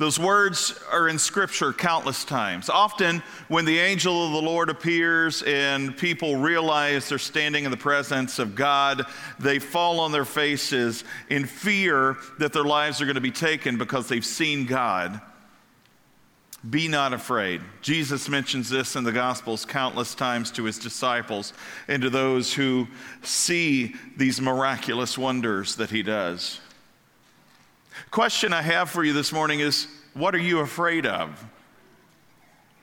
Those words are in Scripture countless times. Often, when the angel of the Lord appears and people realize they're standing in the presence of God, they fall on their faces in fear that their lives are going to be taken because they've seen God. Be not afraid. Jesus mentions this in the Gospels countless times to his disciples and to those who see these miraculous wonders that he does. Question I have for you this morning is what are you afraid of?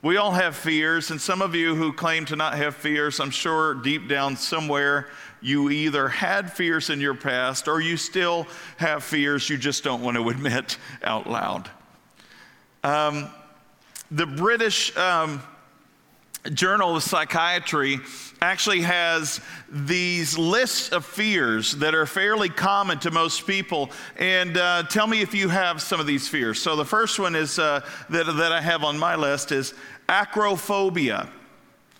We all have fears, and some of you who claim to not have fears, I'm sure deep down somewhere you either had fears in your past or you still have fears you just don't want to admit out loud. Um, the British um, Journal of Psychiatry actually has these lists of fears that are fairly common to most people. And uh, tell me if you have some of these fears. So the first one is uh, that, that I have on my list is acrophobia.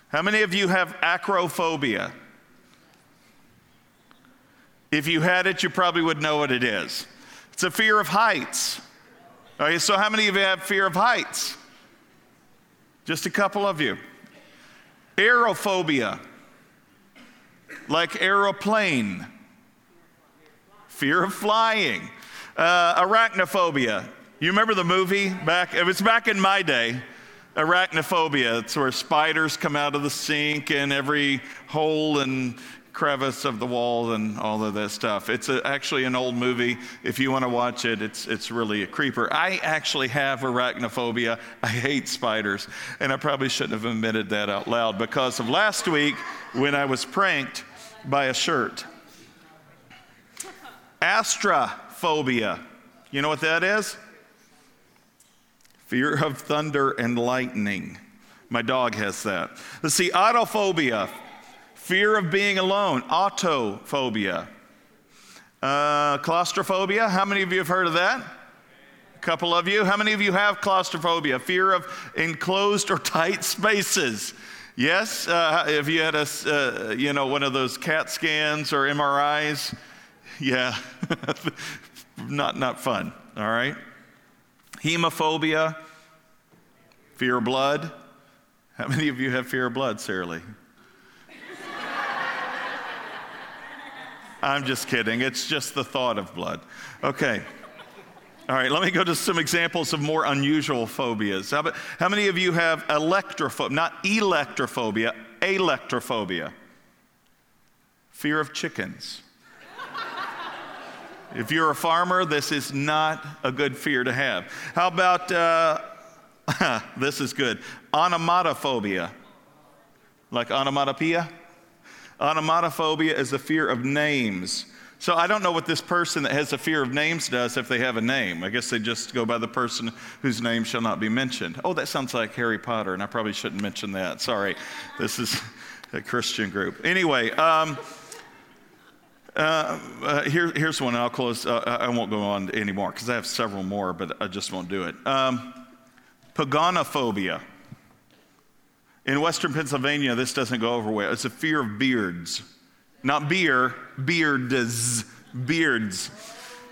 How many of you have acrophobia? If you had it, you probably would know what it is. It's a fear of heights. Okay, so how many of you have fear of heights? Just a couple of you. Aerophobia, like aeroplane, fear of flying. Uh, arachnophobia. You remember the movie back? It was back in my day. Arachnophobia. It's where spiders come out of the sink and every hole and crevice of the wall and all of that stuff. It's a, actually an old movie. If you want to watch it, it's, it's really a creeper. I actually have arachnophobia. I hate spiders. And I probably shouldn't have admitted that out loud because of last week when I was pranked by a shirt. Astrophobia. You know what that is? Fear of thunder and lightning. My dog has that. Let's see, autophobia fear of being alone, autophobia. Uh, claustrophobia, how many of you have heard of that? A couple of you. How many of you have claustrophobia, fear of enclosed or tight spaces? Yes, uh, if you had a, uh, you know, one of those CAT scans or MRIs, yeah, not not fun. All right. Hemophobia, fear of blood. How many of you have fear of blood, Sarah Lee? I'm just kidding. It's just the thought of blood. Okay. All right, let me go to some examples of more unusual phobias. How, about, how many of you have alektorophobia, not electrophobia, alektorophobia? Fear of chickens. if you're a farmer, this is not a good fear to have. How about, uh, this is good, onomatophobia? Like onomatopoeia? Onomatophobia is the fear of names. So I don't know what this person that has a fear of names does if they have a name. I guess they just go by the person whose name shall not be mentioned. Oh, that sounds like Harry Potter, and I probably shouldn't mention that. Sorry. This is a Christian group. Anyway, um, uh, uh, here, here's one, I'll close. Uh, I won't go on anymore because I have several more, but I just won't do it. Um, pogonophobia. In Western Pennsylvania, this doesn't go over well. It's a fear of beards. Not beer, beards, beards.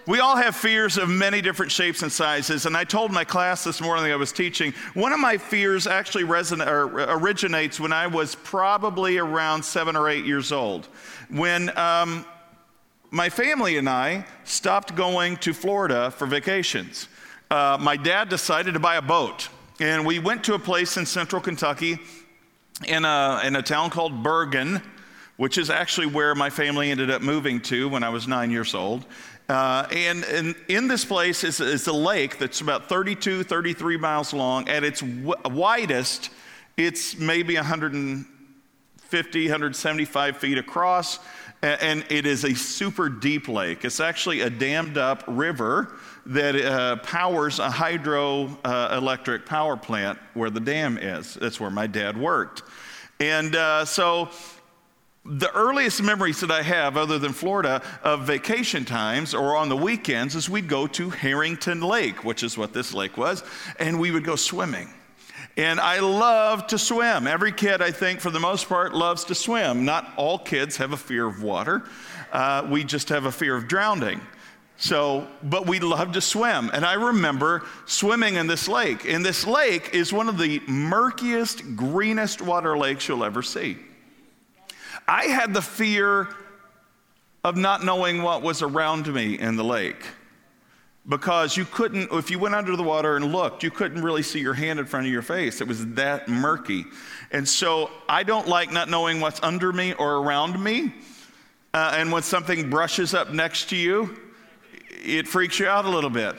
We all have fears of many different shapes and sizes. And I told my class this morning I was teaching, one of my fears actually reson- originates when I was probably around seven or eight years old. When um, my family and I stopped going to Florida for vacations. Uh, my dad decided to buy a boat. And we went to a place in central Kentucky in a, in a town called Burgin, which is actually where my family ended up moving to when I was nine years old. Uh, and, and, in this place is, is, a lake that's about 32, 33 miles long. At its w- widest, it's maybe 150, 175 feet across. and it is a super deep lake. It's actually a dammed up river that uh, powers a hydroelectric uh, power plant where the dam is. That's where my dad worked. And uh, so the earliest memories that I have, other than Florida, of vacation times or on the weekends is we'd go to Herrington Lake, which is what this lake was, and we would go swimming. And I love to swim. Every kid, I think, for the most part, loves to swim. Not all kids have a fear of water. Uh, we just have a fear of drowning. So, but we love to swim. And I remember swimming in this lake. And this lake is one of the murkiest, greenest water lakes you'll ever see. I had the fear of not knowing what was around me in the lake because you couldn't, if you went under the water and looked, you couldn't really see your hand in front of your face. It was that murky. And so I don't like not knowing what's under me or around me. Uh, and when something brushes up next to you, it freaks you out a little bit.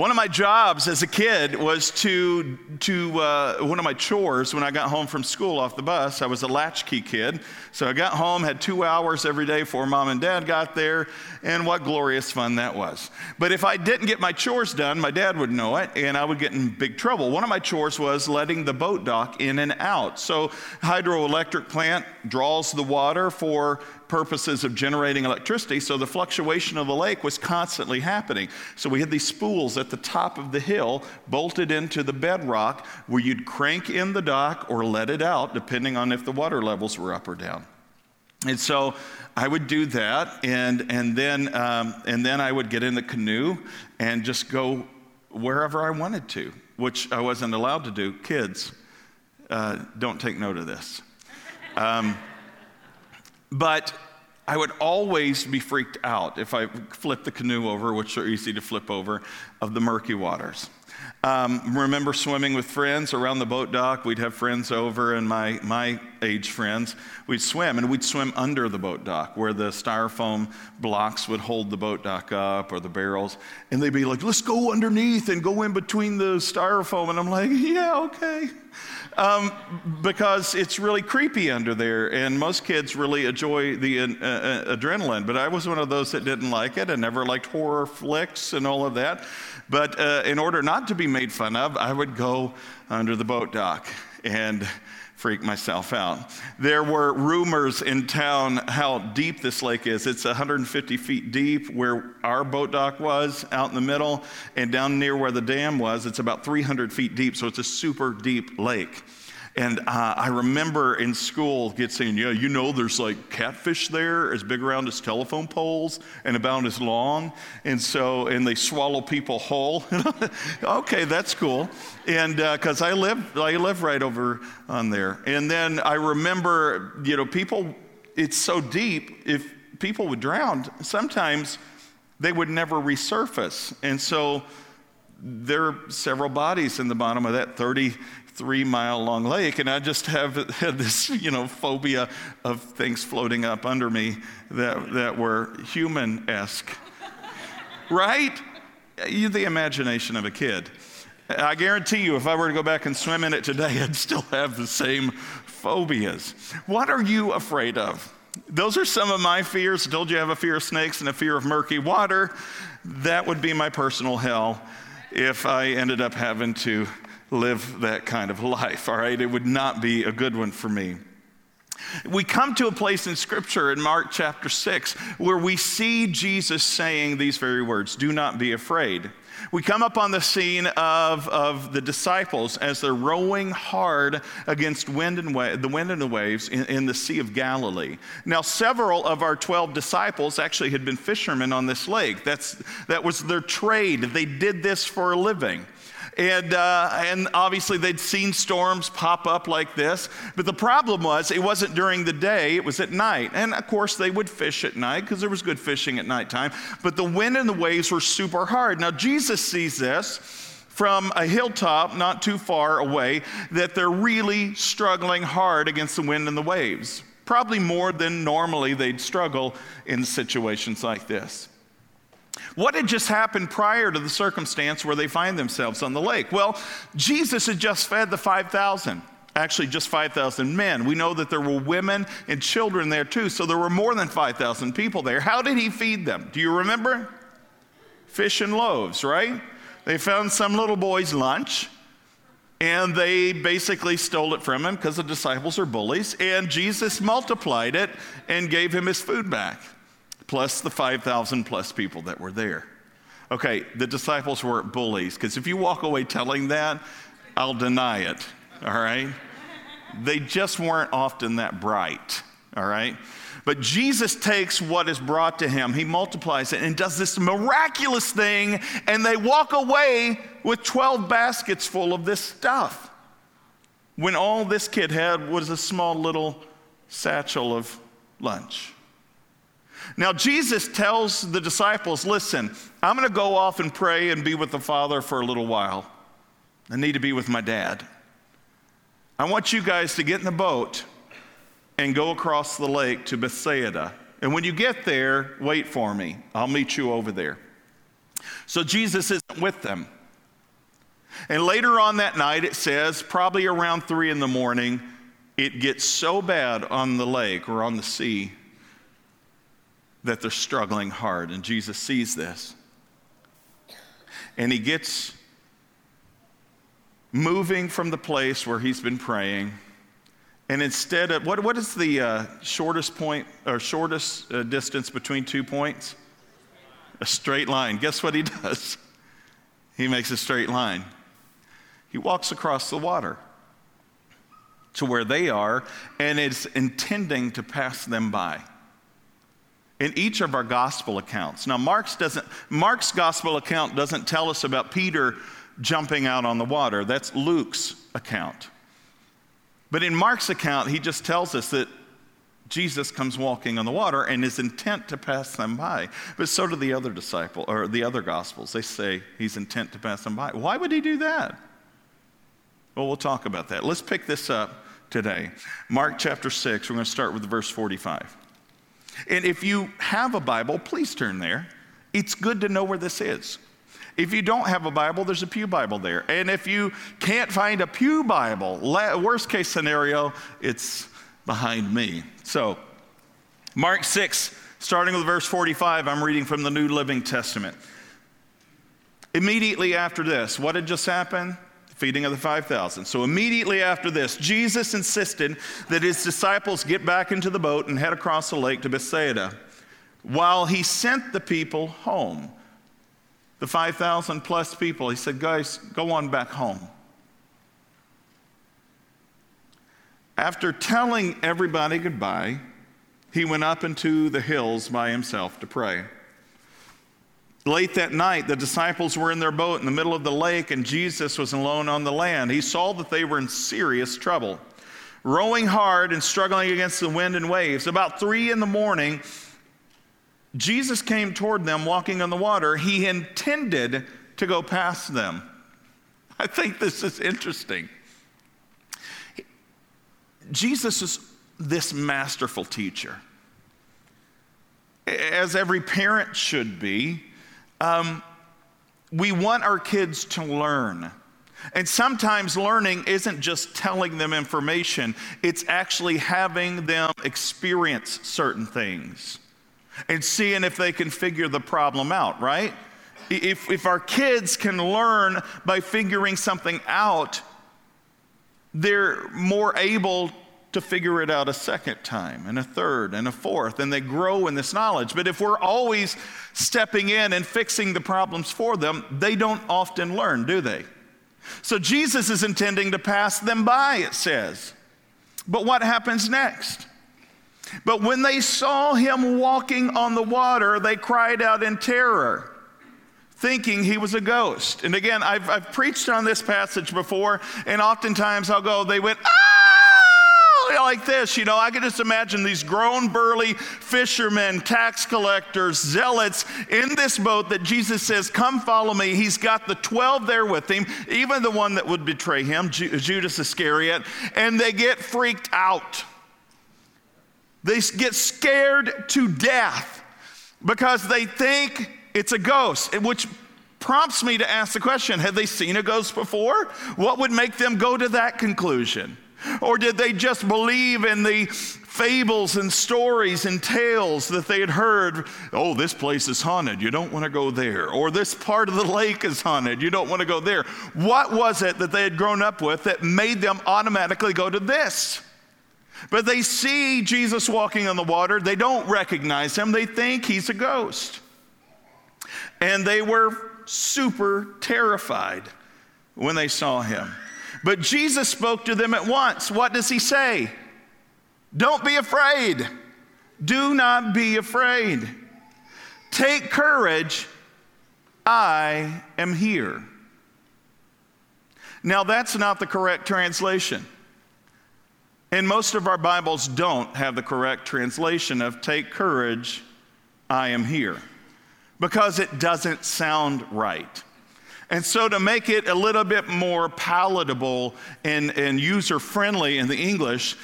One of my jobs as a kid was to, to uh, one of my chores when I got home from school off the bus. I was a latchkey kid. So I got home, had two hours every day before mom and dad got there, and what glorious fun that was. But if I didn't get my chores done, my dad would know it, and I would get in big trouble. One of my chores was letting the boat dock in and out. So, hydroelectric plant draws the water for purposes of generating electricity, so the fluctuation of the lake was constantly happening. So we had these spools at the top of the hill bolted into the bedrock where you'd crank in the dock or let it out, depending on if the water levels were up or down. And so I would do that, and, and, then, um, and then I would get in the canoe and just go wherever I wanted to, which I wasn't allowed to do. Kids, uh, don't take note of this. Um, but I would always be freaked out if I flipped the canoe over, which are easy to flip over, of the murky waters. Um, remember swimming with friends around the boat dock? We'd have friends over, and my, my age friends. We'd swim, and we'd swim under the boat dock where the styrofoam blocks would hold the boat dock up or the barrels. And they'd be like, let's go underneath and go in between the styrofoam. And I'm like, yeah, okay um, because it's really creepy under there, and most kids really enjoy the uh, uh, adrenaline. But I was one of those that didn't like it and never liked horror flicks and all of that. But uh, in order not to be made fun of, I would go under the boat dock and freak myself out. There were rumors in town how deep this lake is. It's 150 feet deep where our boat dock was out in the middle, and down near where the dam was, it's about 300 feet deep. So it's a super deep lake. And uh, I remember in school get saying, yeah, you know, there's like catfish there as big around as telephone poles and about as long. And so, and they swallow people whole. okay, that's cool. And because uh, I live, I live right over on there. And then I remember, you know, people, it's so deep, if people would drown, sometimes they would never resurface. And so, there are several bodies in the bottom of that 30 three mile long lake, and I just have had this, you know, phobia of things floating up under me that, that were human esque. right? You, the imagination of a kid. I guarantee you, if I were to go back and swim in it today, I'd still have the same phobias. What are you afraid of? Those are some of my fears. I told you I have a fear of snakes and a fear of murky water. That would be my personal hell if I ended up having to live that kind of life, all right? It would not be a good one for me. We come to a place in Scripture in Mark chapter 6 where we see Jesus saying these very words Do not be afraid. We come up on the scene of, of the disciples as they're rowing hard against wind and wa- the wind and the waves in, in the Sea of Galilee. Now, several of our 12 disciples actually had been fishermen on this lake. That's, that was their trade. They did this for a living. And, uh, and obviously, they'd seen storms pop up like this. But the problem was, it wasn't during the day, it was at night. And of course, they would fish at night because there was good fishing at nighttime. But the wind and the waves were super hard. Now, Jesus sees this from a hilltop not too far away that they're really struggling hard against the wind and the waves. Probably more than normally they'd struggle in situations like this. What had just happened prior to the circumstance where they find themselves on the lake? Well, Jesus had just fed the 5,000. Actually, just 5,000 men. We know that there were women and children there too, so there were more than 5,000 people there. How did he feed them? Do you remember? Fish and loaves, right? They found some little boy's lunch and they basically stole it from him because the disciples are bullies. And Jesus multiplied it and gave him his food back, plus the 5,000 plus people that were there. Okay, the disciples weren't bullies because if you walk away telling that, I'll deny it, all right? They just weren't often that bright, all right? But Jesus takes what is brought to him, he multiplies it, and does this miraculous thing, and they walk away with 12 baskets full of this stuff. When all this kid had was a small little satchel of lunch. Now, Jesus tells the disciples, listen, I'm going to go off and pray and be with the Father for a little while. I need to be with my dad. I want you guys to get in the boat and go across the lake to Bethsaida. And when you get there, wait for me. I'll meet you over there. So Jesus isn't with them. And later on that night, it says, probably around three in the morning, it gets so bad on the lake or on the sea that they're struggling hard. And Jesus sees this. And he gets moving from the place where he's been praying and instead of, what, what is the uh, shortest point or shortest uh, distance between two points? A straight line. Guess what he does? He makes a straight line. He walks across the water to where they are and is intending to pass them by. In each of our gospel accounts. Now Mark's doesn't Mark's gospel account doesn't tell us about Peter jumping out on the water. That's Luke's account. But in Mark's account, he just tells us that Jesus comes walking on the water and is intent to pass them by. But so do the other disciple or the other gospels. They say he's intent to pass them by. Why would he do that? Well, we'll talk about that. Let's pick this up today. Mark chapter 6, we're going to start with verse 45. And if you have a Bible, please turn there. It's good to know where this is. If you don't have a Bible, there's a Pew Bible there. And if you can't find a Pew Bible, worst case scenario, it's behind me. So, Mark 6, starting with verse 45, I'm reading from the New Living Testament. Immediately after this, what had just happened? Feeding of the 5,000. So immediately after this, Jesus insisted that his disciples get back into the boat and head across the lake to Bethsaida while he sent the people home the 5,000 plus people, he said, Guys, go on back home. After telling everybody goodbye, he went up into the hills by himself to pray. Late that night, the disciples were in their boat in the middle of the lake, and Jesus was alone on the land. He saw that they were in serious trouble, rowing hard and struggling against the wind and waves. About three in the morning, Jesus came toward them walking on the water. He intended to go past them. I think this is interesting. Jesus is this masterful teacher, as every parent should be. Um, we want our kids to learn. And sometimes learning isn't just telling them information, it's actually having them experience certain things and seeing if they can figure the problem out, right? If, if our kids can learn by figuring something out, they're more able to figure it out a second time and a third and a fourth, and they grow in this knowledge. But if we're always stepping in and fixing the problems for them, they don't often learn, do they? So Jesus is intending to pass them by, it says. But what happens next? But when they saw him walking on the water, they cried out in terror, thinking he was a ghost. And again, I've, I've preached on this passage before, and oftentimes I'll go, they went, ah! Like this, you know, I can just imagine these grown, burly fishermen, tax collectors, zealots in this boat that Jesus says, Come follow me. He's got the 12 there with him, even the one that would betray him, Judas Iscariot, and they get freaked out. They get scared to death because they think it's a ghost, which prompts me to ask the question have they seen a ghost before? What would make them go to that conclusion? Or did they just believe in the fables and stories and tales that they had heard? Oh, this place is haunted. You don't want to go there. Or this part of the lake is haunted. You don't want to go there. What was it that they had grown up with that made them automatically go to this? But they see Jesus walking on the water. They don't recognize him. They think he's a ghost. And they were super terrified when they saw him. But Jesus spoke to them at once. What does he say? Don't be afraid. Do not be afraid. Take courage. I am here. Now, that's not the correct translation. And most of our Bibles don't have the correct translation of take courage, I am here, because it doesn't sound right. And so, to make it a little bit more palatable and, and user friendly in the English,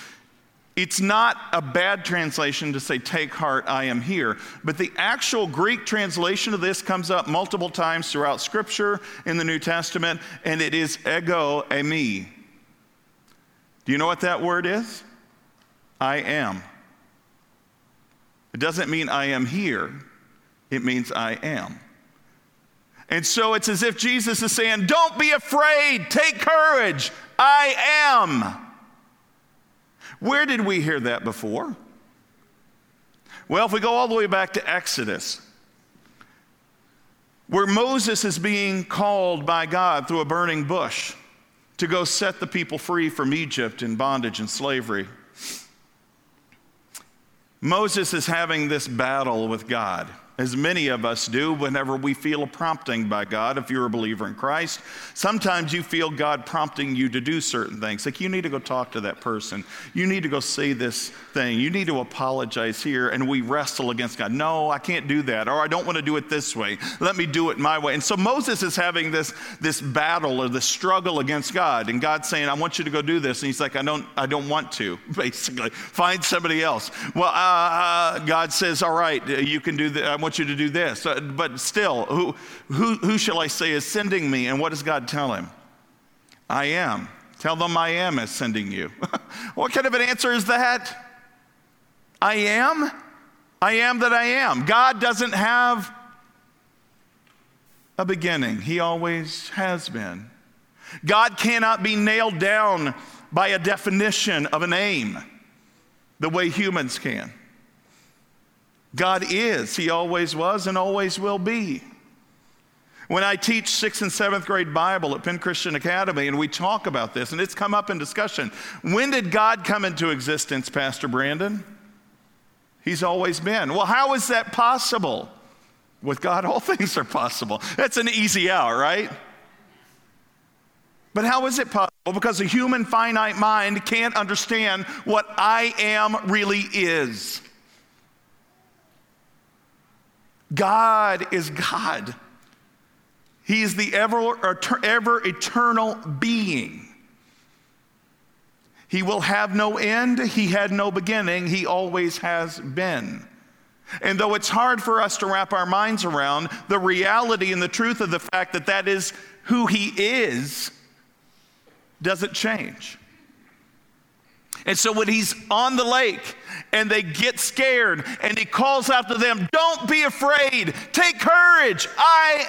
it's not a bad translation to say, Take heart, I am here. But the actual Greek translation of this comes up multiple times throughout Scripture in the New Testament, and it is ego eimi. Do you know what that word is? I am. It doesn't mean I am here, it means I am. And so it's as if Jesus is saying, Don't be afraid, take courage, I am. Where did we hear that before? Well, if we go all the way back to Exodus, where Moses is being called by God through a burning bush to go set the people free from Egypt in bondage and slavery. Moses is having this battle with God as many of us do whenever we feel a prompting by God, if you're a believer in Christ. Sometimes you feel God prompting you to do certain things. Like you need to go talk to that person. You need to go say this thing. You need to apologize here. And we wrestle against God. No, I can't do that. Or I don't want to do it this way. Let me do it my way. And so Moses is having this, this battle or this struggle against God. And God's saying, I want you to go do this. And he's like, I don't, I don't want to, basically. Find somebody else. Well, uh, God says, All right, you can do that want you to do this. Uh, but still, who, who, who shall I say is sending me? And what does God tell him? I am. Tell them I am is sending you. what kind of an answer is that? I am? I am that I am. God doesn't have a beginning, He always has been. God cannot be nailed down by a definition of a name the way humans can. God is, He always was, and always will be. When I teach sixth and seventh grade Bible at Penn Christian Academy, and we talk about this, and it's come up in discussion. When did God come into existence, Pastor Brandon? He's always been. Well, how is that possible? With God, all things are possible. That's an easy out, right? But how is it possible? Because a human finite mind can't understand what I am really is. God is God. He is the ever, ever eternal being. He will have no end. He had no beginning. He always has been. And though it's hard for us to wrap our minds around the reality and the truth of the fact that that is who He is, doesn't change. And so when he's on the lake and they get scared and he calls out to them, Don't be afraid, take courage, I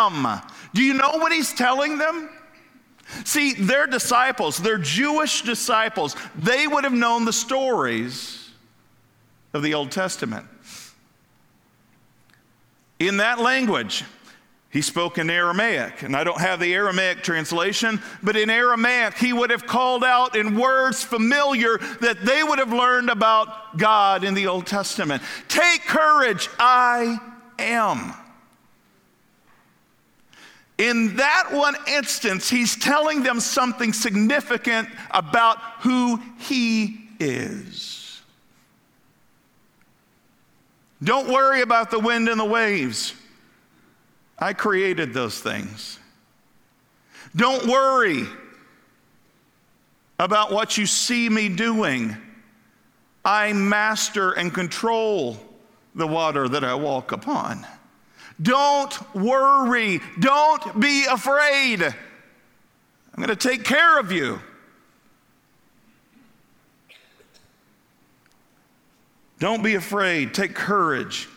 am. Do you know what he's telling them? See, their disciples, their Jewish disciples, they would have known the stories of the Old Testament. In that language, he spoke in Aramaic, and I don't have the Aramaic translation, but in Aramaic, he would have called out in words familiar that they would have learned about God in the Old Testament. Take courage, I am. In that one instance, he's telling them something significant about who he is. Don't worry about the wind and the waves. I created those things. Don't worry about what you see me doing. I master and control the water that I walk upon. Don't worry. Don't be afraid. I'm going to take care of you. Don't be afraid. Take courage.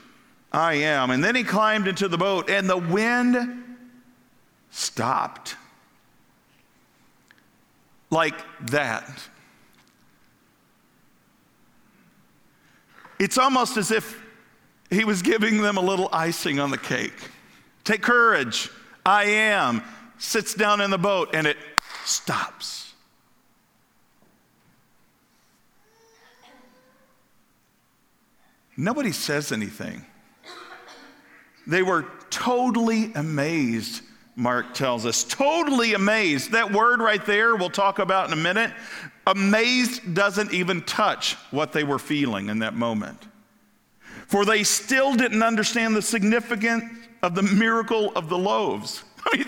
I am. And then he climbed into the boat, and the wind stopped. Like that. It's almost as if he was giving them a little icing on the cake. Take courage. I am. Sits down in the boat, and it stops. Nobody says anything. They were totally amazed, Mark tells us. Totally amazed. That word right there, we'll talk about in a minute. Amazed doesn't even touch what they were feeling in that moment. For they still didn't understand the significance of the miracle of the loaves. I mean,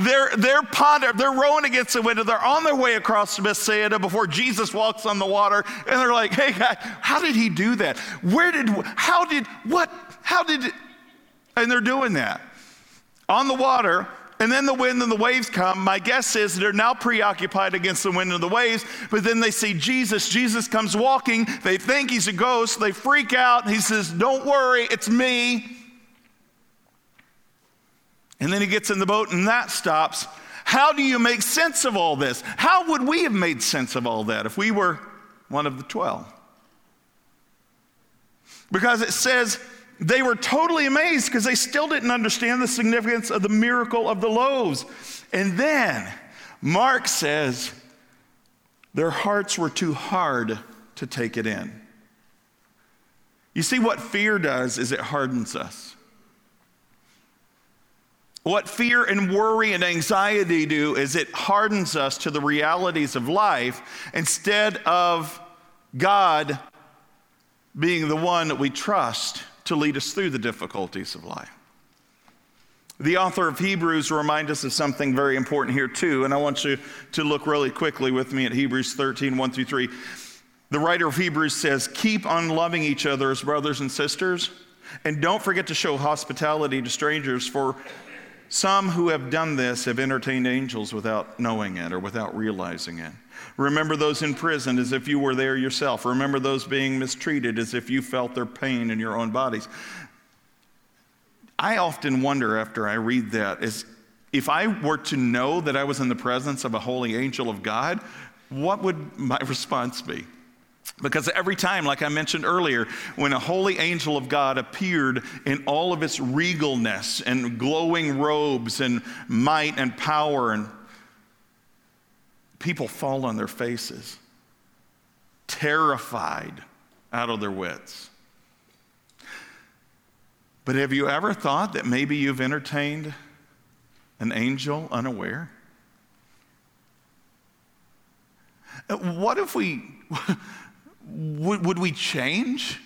they're, they're ponder, they're rowing against the wind, they're on their way across to Bethsaida before Jesus walks on the water, and they're like, hey, God, how did he do that? Where did, how did, what, how did? And they're doing that on the water, and then the wind and the waves come. My guess is they're now preoccupied against the wind and the waves, but then they see Jesus. Jesus comes walking. They think he's a ghost. They freak out. He says, Don't worry, it's me. And then he gets in the boat and that stops. How do you make sense of all this? How would we have made sense of all that if we were one of the 12? Because it says they were totally amazed because they still didn't understand the significance of the miracle of the loaves. And then Mark says their hearts were too hard to take it in. You see, what fear does is it hardens us. What fear and worry and anxiety do is it hardens us to the realities of life instead of God being the one that we trust to lead us through the difficulties of life. The author of Hebrews reminds us of something very important here, too, and I want you to look really quickly with me at Hebrews 13 1 through 3. The writer of Hebrews says, Keep on loving each other as brothers and sisters, and don't forget to show hospitality to strangers, for some who have done this have entertained angels without knowing it or without realizing it. Remember those in prison as if you were there yourself. Remember those being mistreated as if you felt their pain in your own bodies. I often wonder after I read that is if I were to know that I was in the presence of a holy angel of God, what would my response be? Because every time, like I mentioned earlier, when a holy angel of God appeared in all of its regalness and glowing robes and might and power, and people fall on their faces, terrified out of their wits. But have you ever thought that maybe you've entertained an angel unaware? Uh, what if we would, would we change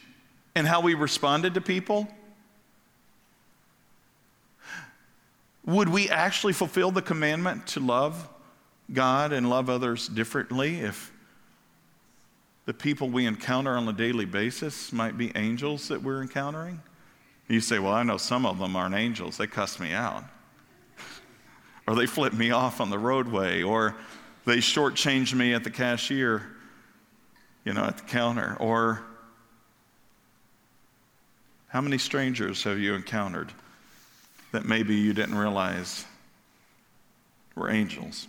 in how we responded to people? Would we actually fulfill the commandment to love God and love others differently if the people we encounter on a daily basis might be angels that we're encountering? You say, Well, I know some of them aren't angels, they cuss me out. or they flip me off on the roadway, or they shortchange me at the cashier you know, at the counter? Or how many strangers have you encountered that maybe you didn't realize were angels?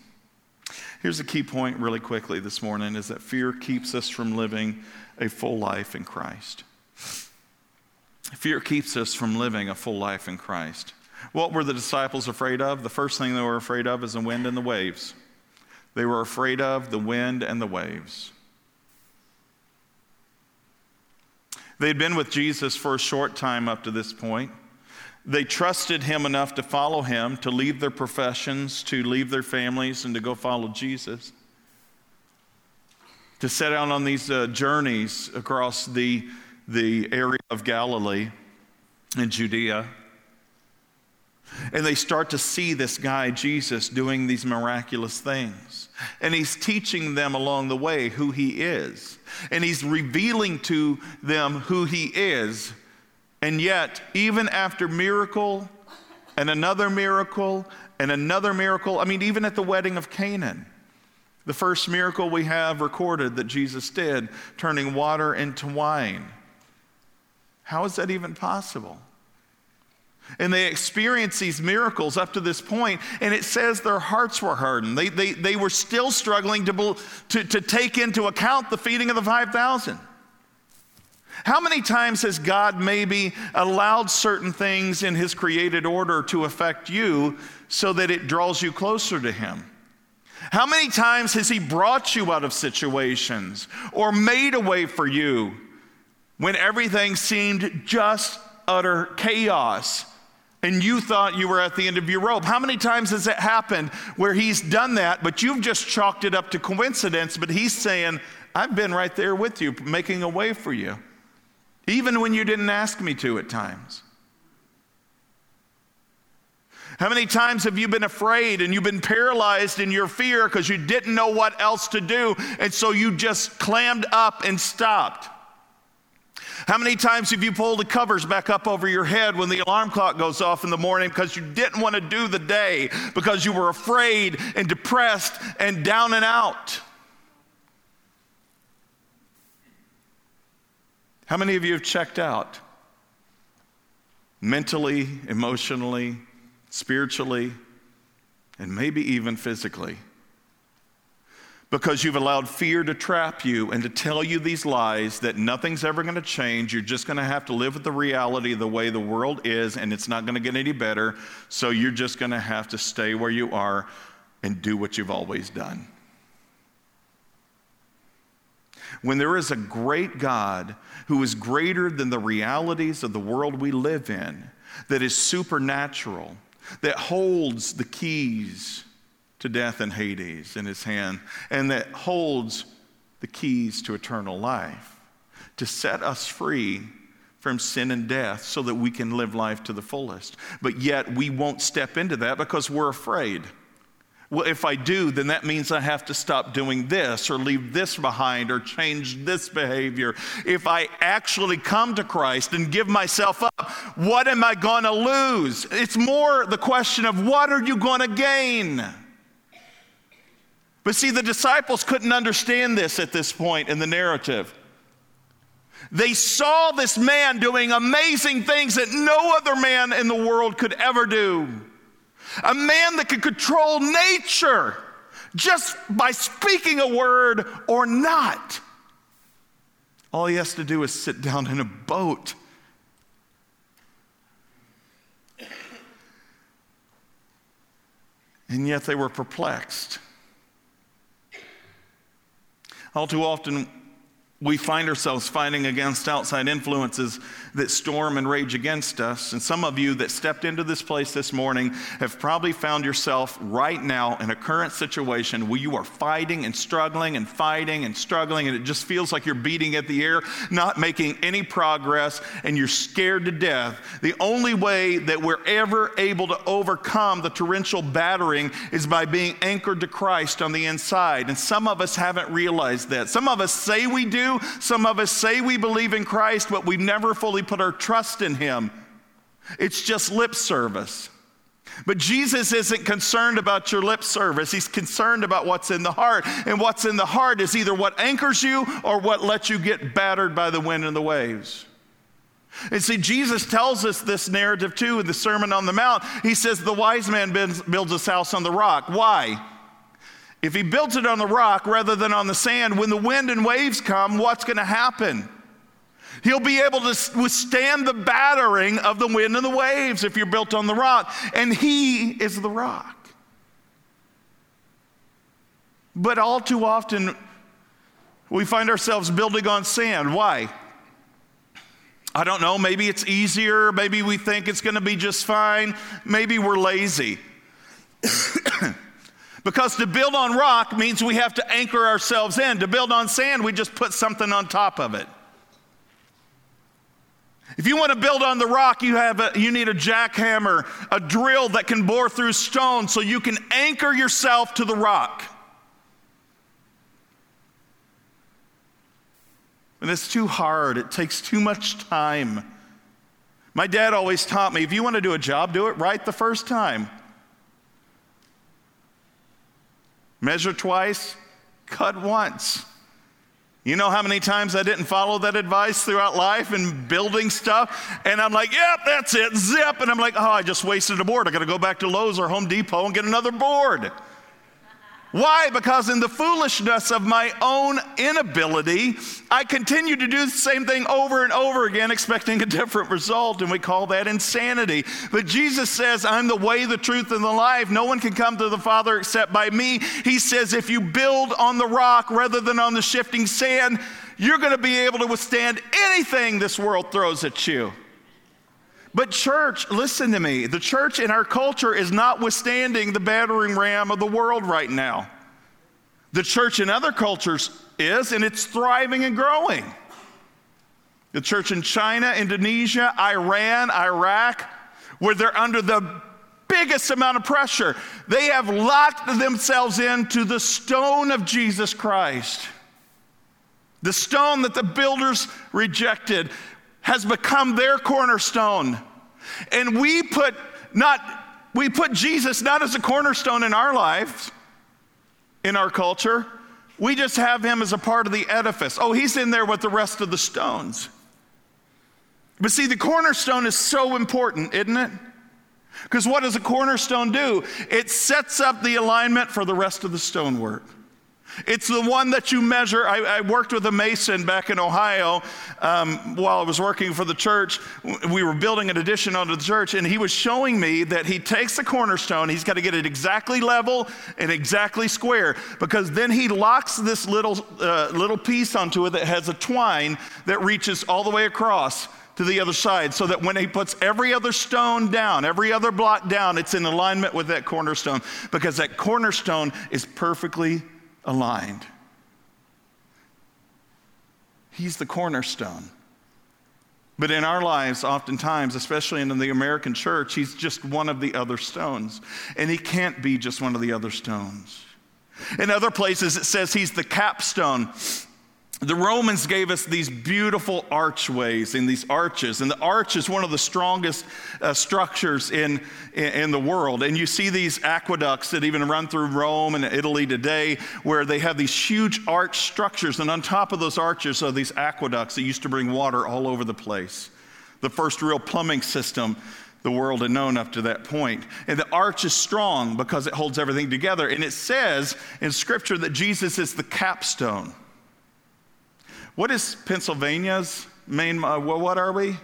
Here's a key point, really quickly, this morning is that fear keeps us from living a full life in Christ. Fear keeps us from living a full life in Christ. What were the disciples afraid of? The first thing they were afraid of is the wind and the waves. They were afraid of the wind and the waves. They'd been with Jesus for a short time up to this point. They trusted him enough to follow him, to leave their professions, to leave their families, and to go follow Jesus. To set out on these uh, journeys across the, the area of Galilee and Judea. And they start to see this guy, Jesus, doing these miraculous things. And he's teaching them along the way who he is. And he's revealing to them who he is. And yet, even after miracle and another miracle and another miracle, I mean, even at the wedding of Canaan, the first miracle we have recorded that Jesus did, turning water into wine. How is that even possible? And they experienced these miracles up to this point, and it says their hearts were hardened. They, they, they were still struggling to, to, to take into account the feeding of the 5,000. How many times has God maybe allowed certain things in His created order to affect you so that it draws you closer to Him? How many times has He brought you out of situations or made a way for you when everything seemed just utter chaos? and you thought you were at the end of your rope. How many times has it happened where he's done that, but you've just chalked it up to coincidence, but he's saying, I've been right there with you, making a way for you, even when you didn't ask me to at times? How many times have you been afraid and you've been paralyzed in your fear because you didn't know what else to do, and so you just clammed up and stopped? How many times have you pulled the covers back up over your head when the alarm clock goes off in the morning because you didn't want to do the day, because you were afraid and depressed and down and out? How many of you have checked out? Mentally, emotionally, spiritually, and maybe even physically because you've allowed fear to trap you and to tell you these lies that nothing's ever going to change. You're just going to have to live with the reality the way the world is, and it's not going to get any better. So you're just going to have to stay where you are and do what you've always done. When there is a great God who is greater than the realities of the world we live in, that is supernatural, that holds the keys to death and Hades in his hand, and that holds the keys to eternal life to set us free from sin and death so that we can live life to the fullest. But yet we won't step into that because we're afraid. Well, if I do, then that means I have to stop doing this or leave this behind or change this behavior. If I actually come to Christ and give myself up, what am I going to lose? It's more the question of what are you going to gain? But see, the disciples couldn't understand this at this point in the narrative. They saw this man doing amazing things that no other man in the world could ever do. A man that could control nature just by speaking a word or not. All he has to do is sit down in a boat. And yet they were perplexed. All too often, we find ourselves fighting against outside influences that storm and rage against us. And some of you that stepped into this place this morning have probably found yourself right now in a current situation where you are fighting and struggling and fighting and struggling, and it just feels like you're beating at the air, not making any progress, and you're scared to death. The only way that we're ever able to overcome the torrential battering is by being anchored to Christ on the inside. And some of us haven't realized that. Some of us say we do some of us say we believe in Christ, but we've never fully put our trust in Him. It's just lip service. But Jesus isn't concerned about your lip service. He's concerned about what's in the heart. And what's in the heart is either what anchors you or what lets you get battered by the wind and the waves. And see, Jesus tells us this narrative too in the Sermon on the Mount. He says, The wise man builds his house on the rock. Why? If he builds it on the rock rather than on the sand, when the wind and waves come, what's going to happen? He'll be able to withstand the battering of the wind and the waves if you're built on the rock. And he is the rock. But all too often, we find ourselves building on sand. Why? I don't know. Maybe it's easier. Maybe we think it's going to be just fine. Maybe we're lazy. Because to build on rock means we have to anchor ourselves in. To build on sand, we just put something on top of it. If you want to build on the rock, you, have a, you need a jackhammer, a drill that can bore through stone so you can anchor yourself to the rock. And it's too hard, it takes too much time. My dad always taught me if you want to do a job, do it right the first time. Measure twice, cut once. You know how many times I didn't follow that advice throughout life and building stuff? And I'm like, yep, that's it, zip. And I'm like, oh, I just wasted a board. I got to go back to Lowe's or Home Depot and get another board. Why? Because in the foolishness of my own inability, I continue to do the same thing over and over again, expecting a different result, and we call that insanity. But Jesus says, I'm the way, the truth, and the life. No one can come to the Father except by me. He says, if you build on the rock rather than on the shifting sand, you're going to be able to withstand anything this world throws at you. But, church, listen to me. The church in our culture is not withstanding the battering ram of the world right now. The church in other cultures is, and it's thriving and growing. The church in China, Indonesia, Iran, Iraq, where they're under the biggest amount of pressure, they have locked themselves into the stone of Jesus Christ. The stone that the builders rejected has become their cornerstone. And we put not we put Jesus not as a cornerstone in our lives, in our culture. We just have him as a part of the edifice. Oh, he's in there with the rest of the stones. But see, the cornerstone is so important, isn't it? Because what does a cornerstone do? It sets up the alignment for the rest of the stonework. It's the one that you measure. I, I worked with a mason back in Ohio um, while I was working for the church. We were building an addition onto the church, and he was showing me that he takes the cornerstone, he's got to get it exactly level and exactly square, because then he locks this little, uh, little piece onto it that has a twine that reaches all the way across to the other side so that when he puts every other stone down, every other block down, it's in alignment with that cornerstone because that cornerstone is perfectly aligned. He's the cornerstone. But in our lives, oftentimes, especially in the American church, he's just one of the other stones. And he can't be just one of the other stones. In other places, it says he's the capstone the Romans gave us these beautiful archways and these arches. And the arch is one of the strongest uh, structures in, in, in, the world. And you see these aqueducts that even run through Rome and Italy today, where they have these huge arch structures. And on top of those arches are these aqueducts that used to bring water all over the place. The first real plumbing system the world had known up to that point. And the arch is strong because it holds everything together. And it says in Scripture that Jesus is the capstone. What is Pennsylvania's main, uh, what are we?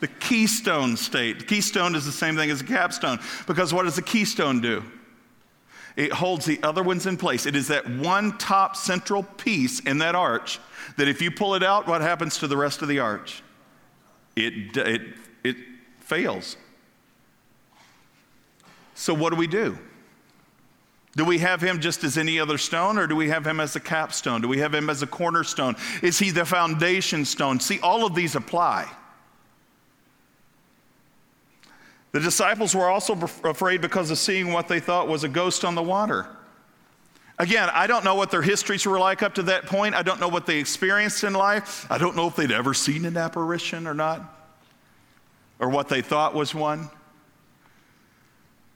The keystone state. The keystone is the same thing as a capstone because what does the keystone do? It holds the other ones in place. It is that one top central piece in that arch that if you pull it out, what happens to the rest of the arch? It, it, it fails. So, what do we do? Do we have him just as any other stone, or do we have him as a capstone? Do we have him as a cornerstone? Is he the foundation stone? See, all of these apply. The disciples were also afraid because of seeing what they thought was a ghost on the water. Again, I don't know what their histories were like up to that point. I don't know what they experienced in life. I don't know if they'd ever seen an apparition or not, or what they thought was one.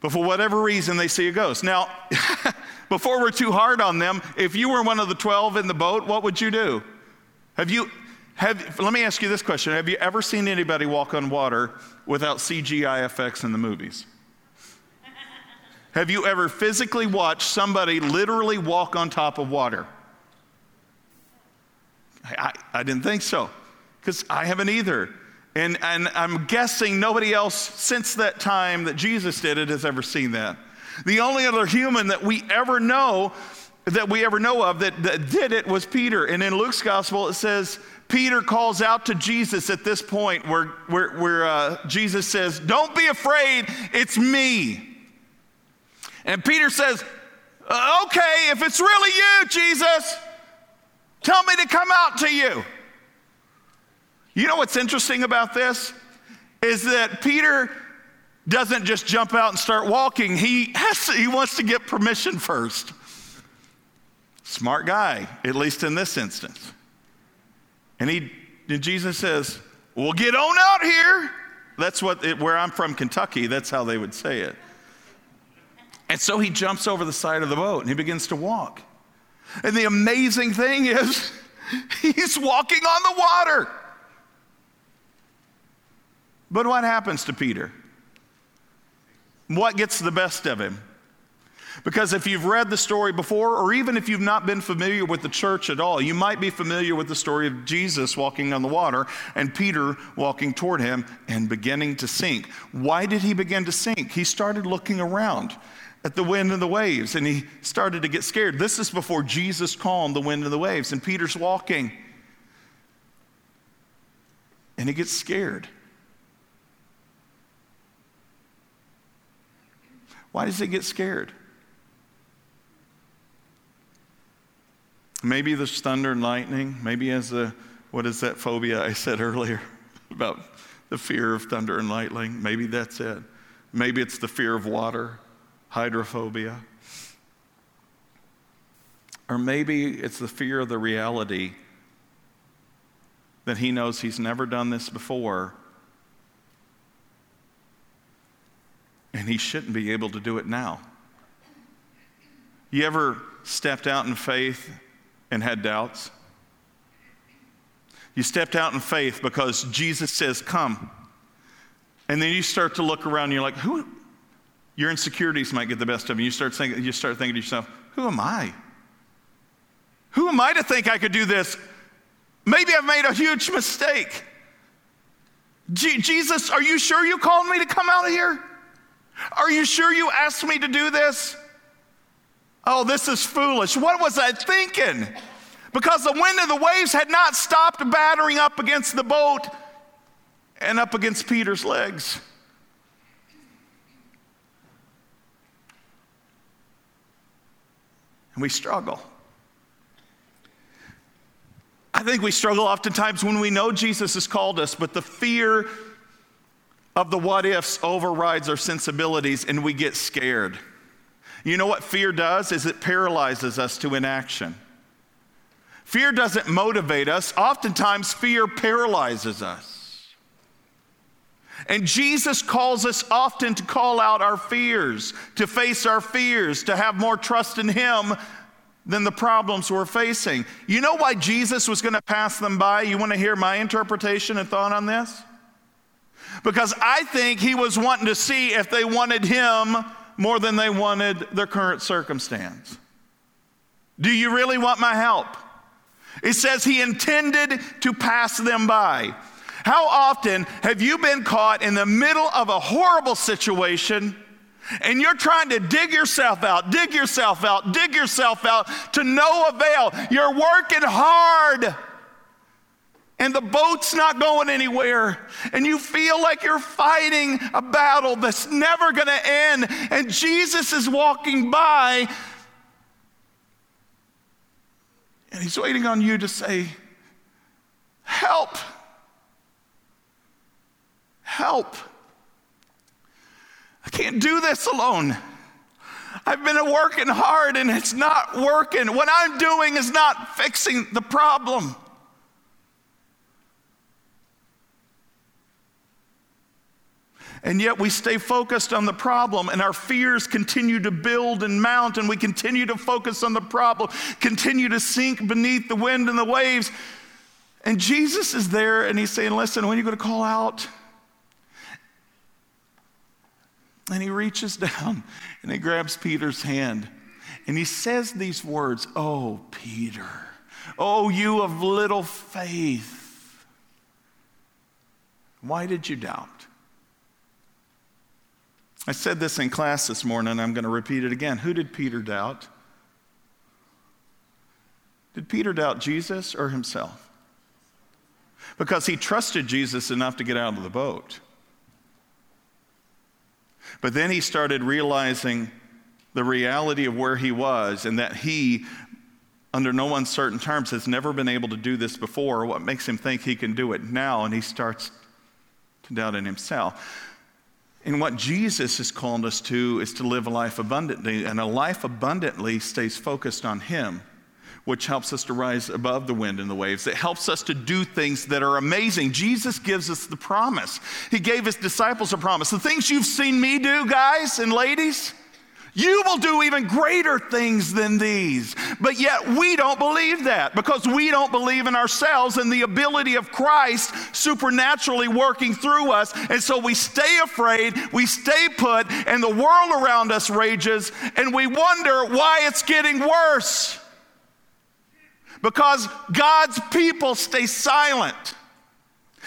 But for whatever reason, they see a ghost. Now, before we're too hard on them, if you were one of the 12 in the boat, what would you do? Have you, have, let me ask you this question Have you ever seen anybody walk on water without CGI effects in the movies? Have you ever physically watched somebody literally walk on top of water? I, I didn't think so, because I haven't either. And, and I'm guessing nobody else since that time that Jesus did it has ever seen that. The only other human that we ever know, that we ever know of that, that did it was Peter. And in Luke's gospel, it says, Peter calls out to Jesus at this point where, where, where uh, Jesus says, Don't be afraid, it's me. And Peter says, Okay, if it's really you, Jesus, tell me to come out to you. You know what's interesting about this? Is that Peter doesn't just jump out and start walking, he, has to, he wants to get permission first. Smart guy, at least in this instance. And, he, and Jesus says, Well, get on out here. That's what, it, where I'm from, Kentucky, that's how they would say it. And so he jumps over the side of the boat and he begins to walk. And the amazing thing is, He's walking on the water. But what happens to Peter? What gets the best of him? Because if you've read the story before, or even if you've not been familiar with the church at all, you might be familiar with the story of Jesus walking on the water and Peter walking toward him and beginning to sink. Why did he begin to sink? He started looking around at the wind and the waves and he started to get scared. This is before Jesus calmed the wind and the waves, and Peter's walking. And he gets scared. Why does he get scared? Maybe there's thunder and lightning. Maybe as a, what is that phobia I said earlier about the fear of thunder and lightning? Maybe that's it. Maybe it's the fear of water, hydrophobia. Or maybe it's the fear of the reality that he knows he's never done this before and he shouldn't be able to do it now. You ever stepped out in faith and had doubts? You stepped out in faith because Jesus says, Come. And then you start to look around and you're like, Who? Your insecurities might get the best of you. You start thinking, you start thinking to yourself, Who am I? Who am I to think I could do this? Maybe I've made a huge mistake. Jesus, are you sure you called me to come out of here? Are you sure you asked me to do this? Oh, this is foolish. What was I thinking? Because the wind and the waves had not stopped battering up against the boat and up against Peter's legs. And we struggle. I think we struggle oftentimes when we know Jesus has called us, but the fear of the what ifs overrides our sensibilities and we get scared. You know what fear does? Is it paralyzes us to inaction. Fear doesn't motivate us. Oftentimes fear paralyzes us. And Jesus calls us often to call out our fears, to face our fears, to have more trust in Him than the problems we're facing. You know why Jesus was going to pass them by? You want to hear my interpretation and thought on this? Because I think he was wanting to see if they wanted him more than they wanted their current circumstance. Do you really want my help? It says he intended to pass them by. How often have you been caught in the middle of a horrible situation and you're trying to dig yourself out, dig yourself out, dig yourself out to no avail? You're working hard and the boat's not going anywhere, and you feel like you're fighting a battle that's never going to end, and Jesus is walking by, and he's waiting on you to say, Help! Help! I can't do this alone. I've been working hard and it's not working. What I'm doing is not fixing the problem. And yet we stay focused on the problem, and our fears continue to build and mount, and we continue to focus on the problem, continue to sink beneath the wind and the waves. And Jesus is there, and he's saying, Listen, when are you going to call out? And he reaches down and he grabs Peter's hand and he says these words Oh, Peter, oh, you of little faith. Why did you doubt? I said this in class this morning, I'm going to repeat it again. Who did Peter doubt? Did Peter doubt Jesus or himself? Because he trusted Jesus enough to get out of the boat. But then he started realizing the reality of where he was and that he, under no uncertain terms, has never been able to do this before. What makes him think he can do it now? And he starts to doubt in himself. And what Jesus has called us to is to live a life abundantly, and a life abundantly stays focused on Him, which helps us to rise above the wind and the waves. It helps us to do things that are amazing. Jesus gives us the promise. He gave His disciples a promise. The things you've seen me do, guys and ladies, You will do even greater things than these. But yet we don't believe that because we don't believe in ourselves and the ability of Christ supernaturally working through us. And so we stay afraid, we stay put, and the world around us rages, and we wonder why it's getting worse. Because God's people stay silent.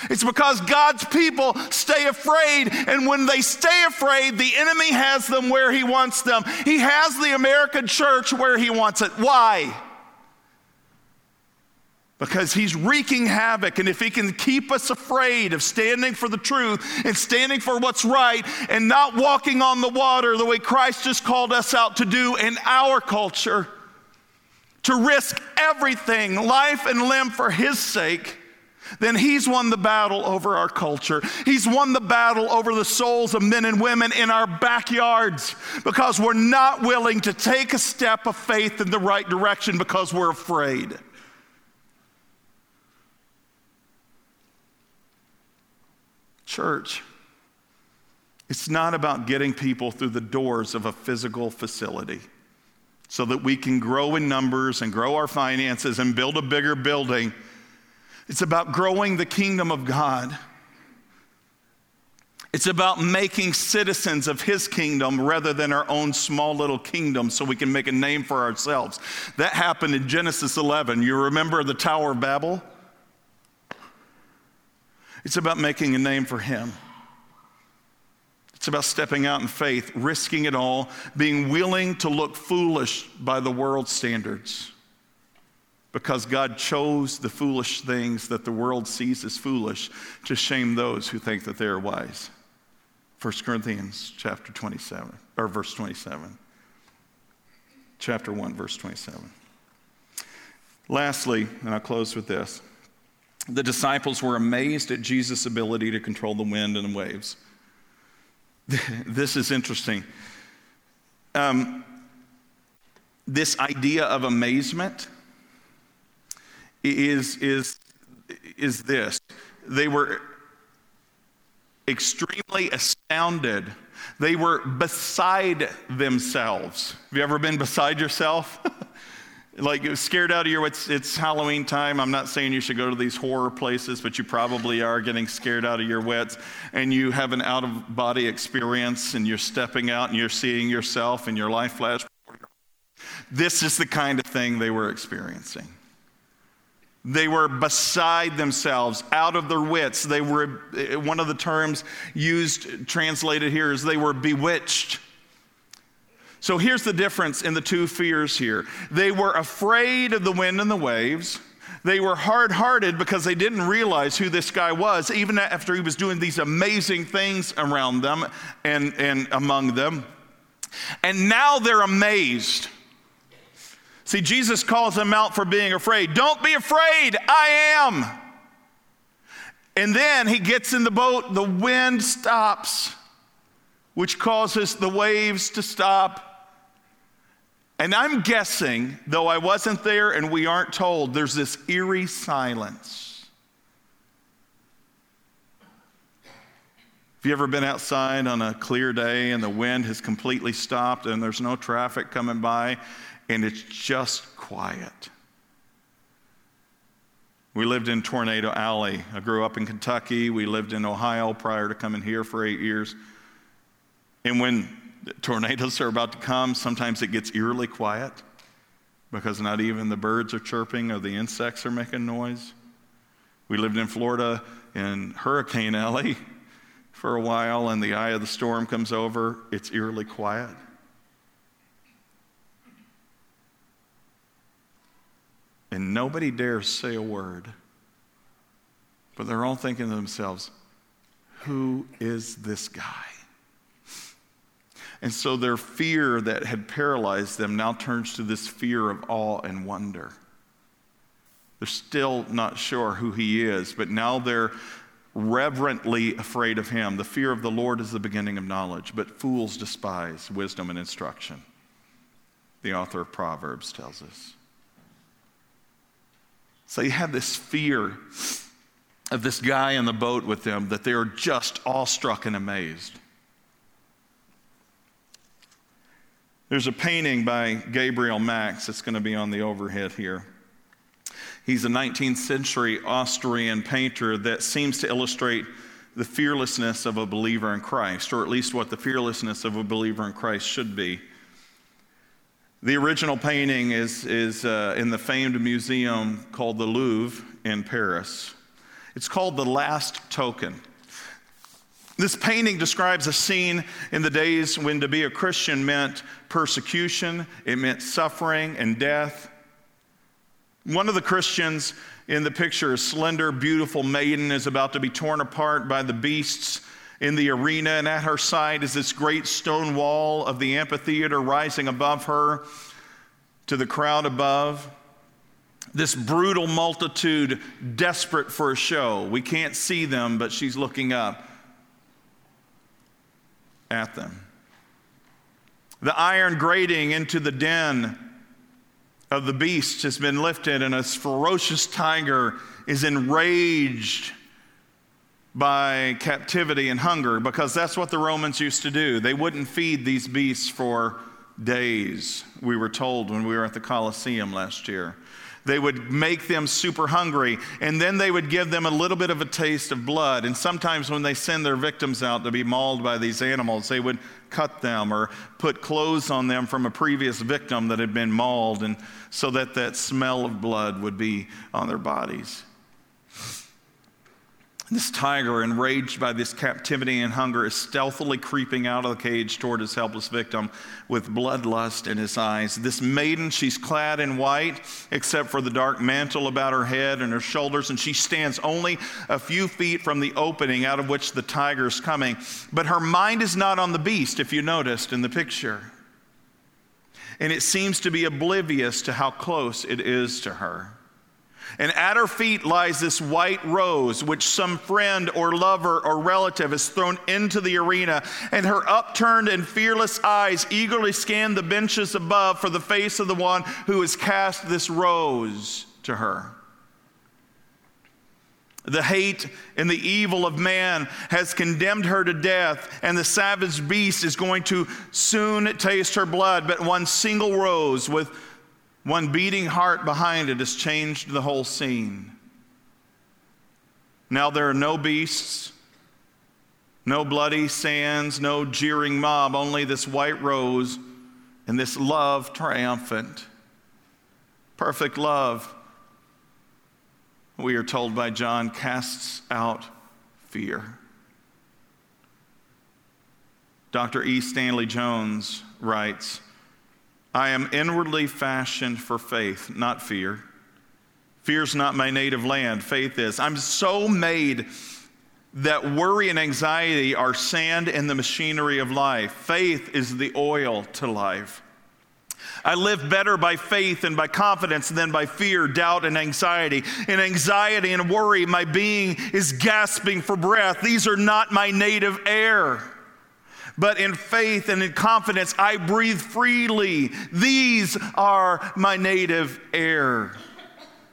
It's because God's people stay afraid, and when they stay afraid, the enemy has them where he wants them. He has the American church where he wants it. Why? Because he's wreaking havoc, and if he can keep us afraid of standing for the truth and standing for what's right and not walking on the water the way Christ just called us out to do in our culture, to risk everything, life and limb for his sake then he's won the battle over our culture. He's won the battle over the souls of men and women in our backyards because we're not willing to take a step of faith in the right direction because we're afraid. Church, it's not about getting people through the doors of a physical facility so that we can grow in numbers and grow our finances and build a bigger building. It's about growing the kingdom of God. It's about making citizens of his kingdom rather than our own small little kingdom so we can make a name for ourselves. That happened in Genesis 11. You remember the Tower of Babel? It's about making a name for him. It's about stepping out in faith, risking it all, being willing to look foolish by the world's standards because God chose the foolish things that the world sees as foolish to shame those who think that they are wise. 1 Corinthians chapter 27, or verse 27. Chapter 1, verse 27. Lastly, and I'll close with this the disciples were amazed at Jesus' ability to control the wind and the waves. this is interesting. Um, this idea of amazement is, is, is this they were extremely astounded. They were beside themselves. Have you ever been beside yourself? like scared out of your it's, it's halloween time i'm not saying you should go to these horror places but you probably are getting scared out of your wits and you have an out of body experience and you're stepping out and you're seeing yourself and your life flash this is the kind of thing they were experiencing they were beside themselves, out of their wits. They were, one of the terms used, translated here, is they were bewitched. So here's the difference in the two fears here. They were afraid of the wind and the waves. They were hard hearted because they didn't realize who this guy was, even after he was doing these amazing things around them and, and among them. And now they're amazed. See, Jesus calls them out for being afraid. Don't be afraid, I am. And then he gets in the boat, the wind stops, which causes the waves to stop. And I'm guessing, though I wasn't there and we aren't told, there's this eerie silence. Have you ever been outside on a clear day and the wind has completely stopped and there's no traffic coming by and it's just quiet. We lived in Tornado Alley. I grew up in Kentucky. We lived in Ohio prior to coming here for eight years. And when tornadoes are about to come, sometimes it gets eerily quiet because not even the birds are chirping or the insects are making noise. We lived in Florida in Hurricane Alley for a while, and the eye of the storm comes over. It's eerily quiet. And nobody dares say a word. But they're all thinking to themselves, who is this guy? And so their fear that had paralyzed them now turns to this fear of awe and wonder. They're still not sure who he is, but now they're reverently afraid of him. The fear of the Lord is the beginning of knowledge, but fools despise wisdom and instruction. The author of Proverbs tells us. So you have this fear of this guy in the boat with them that they are just awestruck and amazed. There's a painting by Gabriel Max that's going to be on the overhead here. He's a 19th century Austrian painter that seems to illustrate the fearlessness of a believer in Christ, or at least what the fearlessness of a believer in Christ should be. The original painting is, is uh, in the famed museum called the Louvre in Paris. It's called The Last Token. This painting describes a scene in the days when to be a Christian meant persecution, it meant suffering and death. One of the Christians in the picture, a slender, beautiful maiden, is about to be torn apart by the beasts in the arena, and at her side is this great stone wall of the amphitheater rising above her to the crowd above. This brutal multitude, desperate for a show. We can't see them, but she's looking up at them. The iron grating into the den of the beast has been lifted, and a ferocious tiger is enraged by captivity and hunger because that's what the Romans used to do. They wouldn't feed these beasts for days, we were told when we were at the Colosseum last year. They would make them super hungry, and then they would give them a little bit of a taste of blood. And sometimes, when they send their victims out to be mauled by these animals, they would cut them or put clothes on them from a previous victim that had been mauled, and so that that smell of blood would be on their bodies. This tiger, enraged by this captivity and hunger, is stealthily creeping out of the cage toward his helpless victim with bloodlust in his eyes. This maiden, she's clad in white, except for the dark mantle about her head and her shoulders, and she stands only a few feet from the opening out of which the tiger is coming. But her mind is not on the beast, if you noticed in the picture. And it seems to be oblivious to how close it is to her. And at her feet lies this white rose, which some friend or lover or relative has thrown into the arena. And her upturned and fearless eyes eagerly scan the benches above for the face of the one who has cast this rose to her. The hate and the evil of man has condemned her to death, and the savage beast is going to soon taste her blood. But one single rose with one beating heart behind it has changed the whole scene. Now there are no beasts, no bloody sands, no jeering mob, only this white rose and this love triumphant. Perfect love, we are told by John, casts out fear. Dr. E. Stanley Jones writes, I am inwardly fashioned for faith, not fear. Fear's not my native land, faith is. I'm so made that worry and anxiety are sand in the machinery of life. Faith is the oil to life. I live better by faith and by confidence than by fear, doubt, and anxiety. In anxiety and worry, my being is gasping for breath. These are not my native air but in faith and in confidence I breathe freely. These are my native air.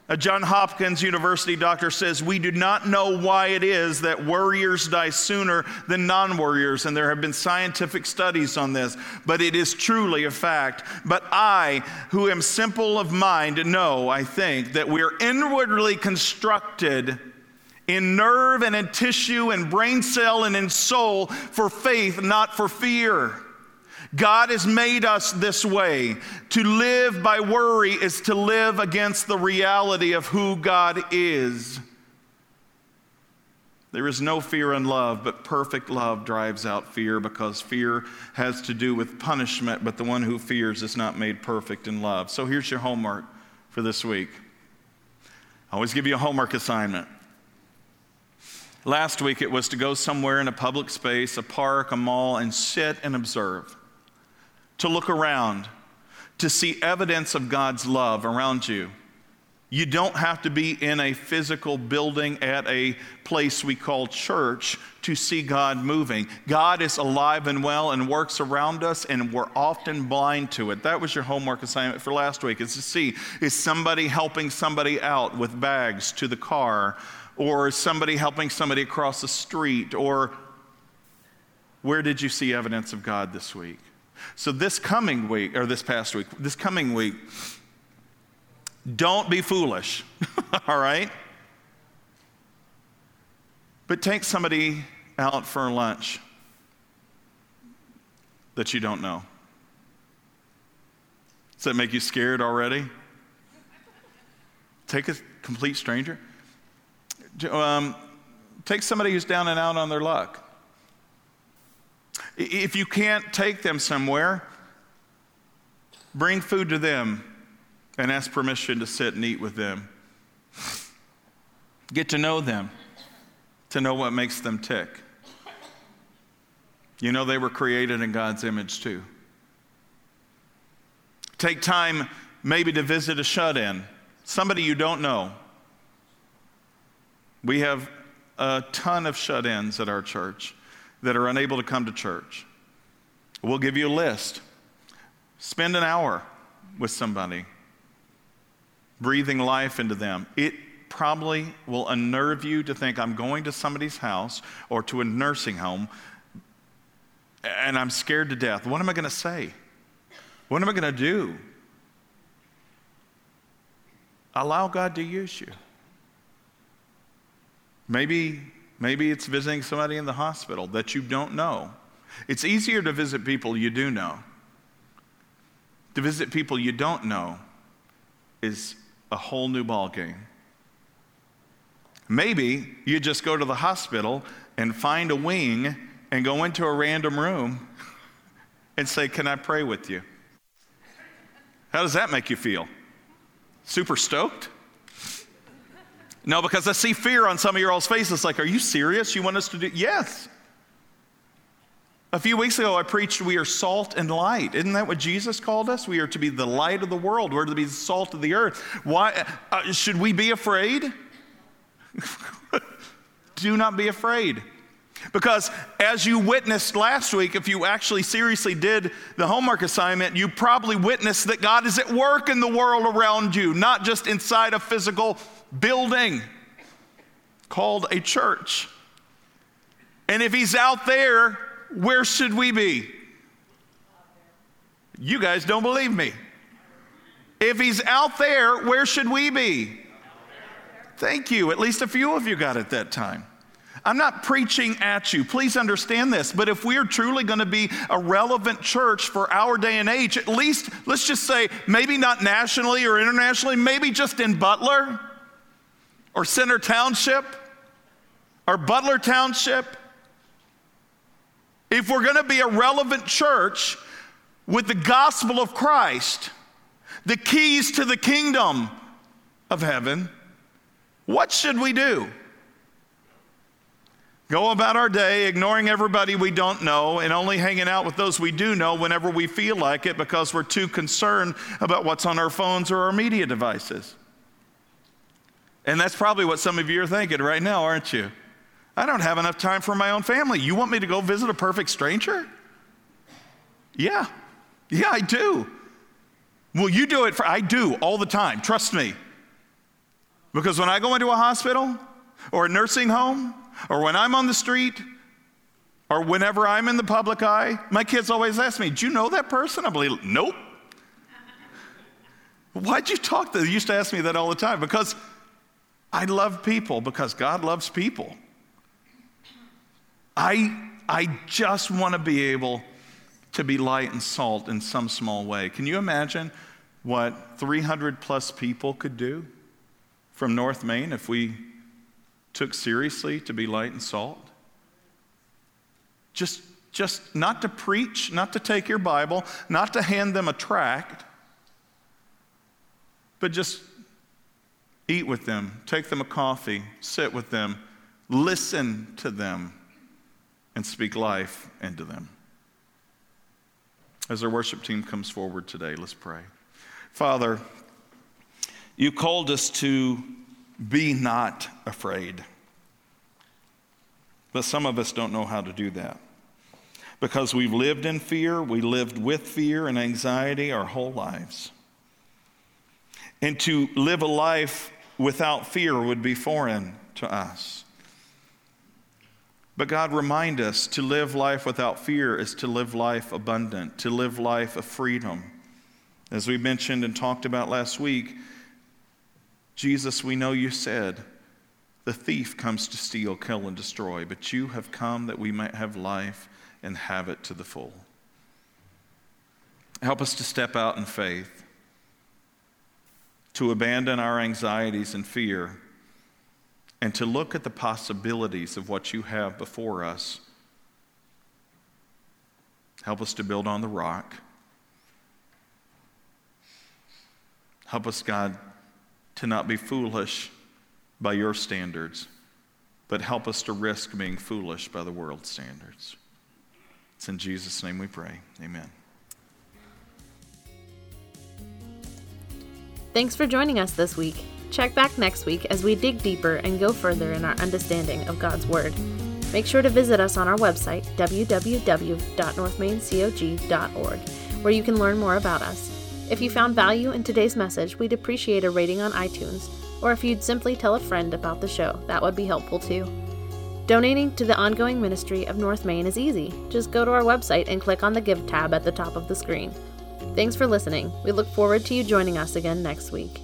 A John Hopkins University doctor says, We do not know why it is that warriors die sooner than non warriors, and there have been scientific studies on this, but it is truly a fact. But I, who am simple of mind, know, I think, that we are inwardly constructed in nerve and in tissue and brain cell and in soul for faith, not for fear. God has made us this way. To live by worry is to live against the reality of who God is. There is no fear in love, but perfect love drives out fear because fear has to do with punishment, but the one who fears is not made perfect in love. So here's your homework for this week. I always give you a homework assignment. Last week it was to go somewhere in a public space, a park, a mall, and sit and observe, to look around, to see evidence of God's love around you. You don't have to be in a physical building at a place we call church to see God moving. God is alive and well and works around us, and we're often blind to it. That was your homework assignment for last week, is to see is somebody helping somebody out with bags to the car or somebody helping somebody across the street, or where did you see evidence of God this week? So, this coming week, or this past week, this coming week, don't be foolish, all right? But take somebody out for lunch that you don't know. Does that make you scared already? Take a complete stranger. Um, take somebody who's down and out on their luck. If you can't take them somewhere, bring food to them and ask permission to sit and eat with them. Get to know them, to know what makes them tick. You know, they were created in God's image too. Take time maybe to visit a shut in, somebody you don't know. We have a ton of shut ins at our church that are unable to come to church. We'll give you a list. Spend an hour with somebody, breathing life into them. It probably will unnerve you to think I'm going to somebody's house or to a nursing home and I'm scared to death. What am I going to say? What am I going to do? Allow God to use you. Maybe, maybe it's visiting somebody in the hospital that you don't know. It's easier to visit people you do know. To visit people you don't know is a whole new ballgame. Maybe you just go to the hospital and find a wing and go into a random room and say, Can I pray with you? How does that make you feel? Super stoked? No, because I see fear on some of your all's faces. Like, are you serious? You want us to do? Yes. A few weeks ago, I preached, We are salt and light. Isn't that what Jesus called us? We are to be the light of the world. We're to be the salt of the earth. Why uh, should we be afraid? do not be afraid. Because as you witnessed last week, if you actually seriously did the homework assignment, you probably witnessed that God is at work in the world around you, not just inside a physical building called a church. And if He's out there, where should we be? You guys don't believe me. If He's out there, where should we be? Thank you. At least a few of you got it that time. I'm not preaching at you. Please understand this. But if we are truly going to be a relevant church for our day and age, at least let's just say maybe not nationally or internationally, maybe just in Butler or Center Township or Butler Township. If we're going to be a relevant church with the gospel of Christ, the keys to the kingdom of heaven, what should we do? Go about our day ignoring everybody we don't know and only hanging out with those we do know whenever we feel like it because we're too concerned about what's on our phones or our media devices. And that's probably what some of you are thinking right now, aren't you? I don't have enough time for my own family. You want me to go visit a perfect stranger? Yeah. Yeah, I do. Well, you do it for, I do all the time. Trust me. Because when I go into a hospital or a nursing home or when I'm on the street, or whenever I'm in the public eye, my kids always ask me, Do you know that person? I believe, Nope. Why'd you talk to? They used to ask me that all the time because I love people, because God loves people. I, I just want to be able to be light and salt in some small way. Can you imagine what 300 plus people could do from North Main if we took seriously to be light and salt? Just, just not to preach, not to take your Bible, not to hand them a tract, but just eat with them, take them a coffee, sit with them, listen to them, and speak life into them. As our worship team comes forward today, let's pray. Father, you called us to be not afraid. But some of us don't know how to do that. Because we've lived in fear, we lived with fear and anxiety our whole lives. And to live a life without fear would be foreign to us. But God, remind us to live life without fear is to live life abundant, to live life of freedom. As we mentioned and talked about last week, Jesus, we know you said, the thief comes to steal, kill, and destroy, but you have come that we might have life and have it to the full. Help us to step out in faith, to abandon our anxieties and fear and to look at the possibilities of what you have before us. Help us to build on the rock. Help us, God, to not be foolish by your standards, but help us to risk being foolish by the world's standards. It's in Jesus' name we pray. Amen. Thanks for joining us this week. Check back next week as we dig deeper and go further in our understanding of God's Word. Make sure to visit us on our website, www.northmaincog.org, where you can learn more about us. If you found value in today's message, we'd appreciate a rating on iTunes, or if you'd simply tell a friend about the show, that would be helpful too. Donating to the ongoing ministry of North Main is easy. Just go to our website and click on the Give tab at the top of the screen. Thanks for listening. We look forward to you joining us again next week.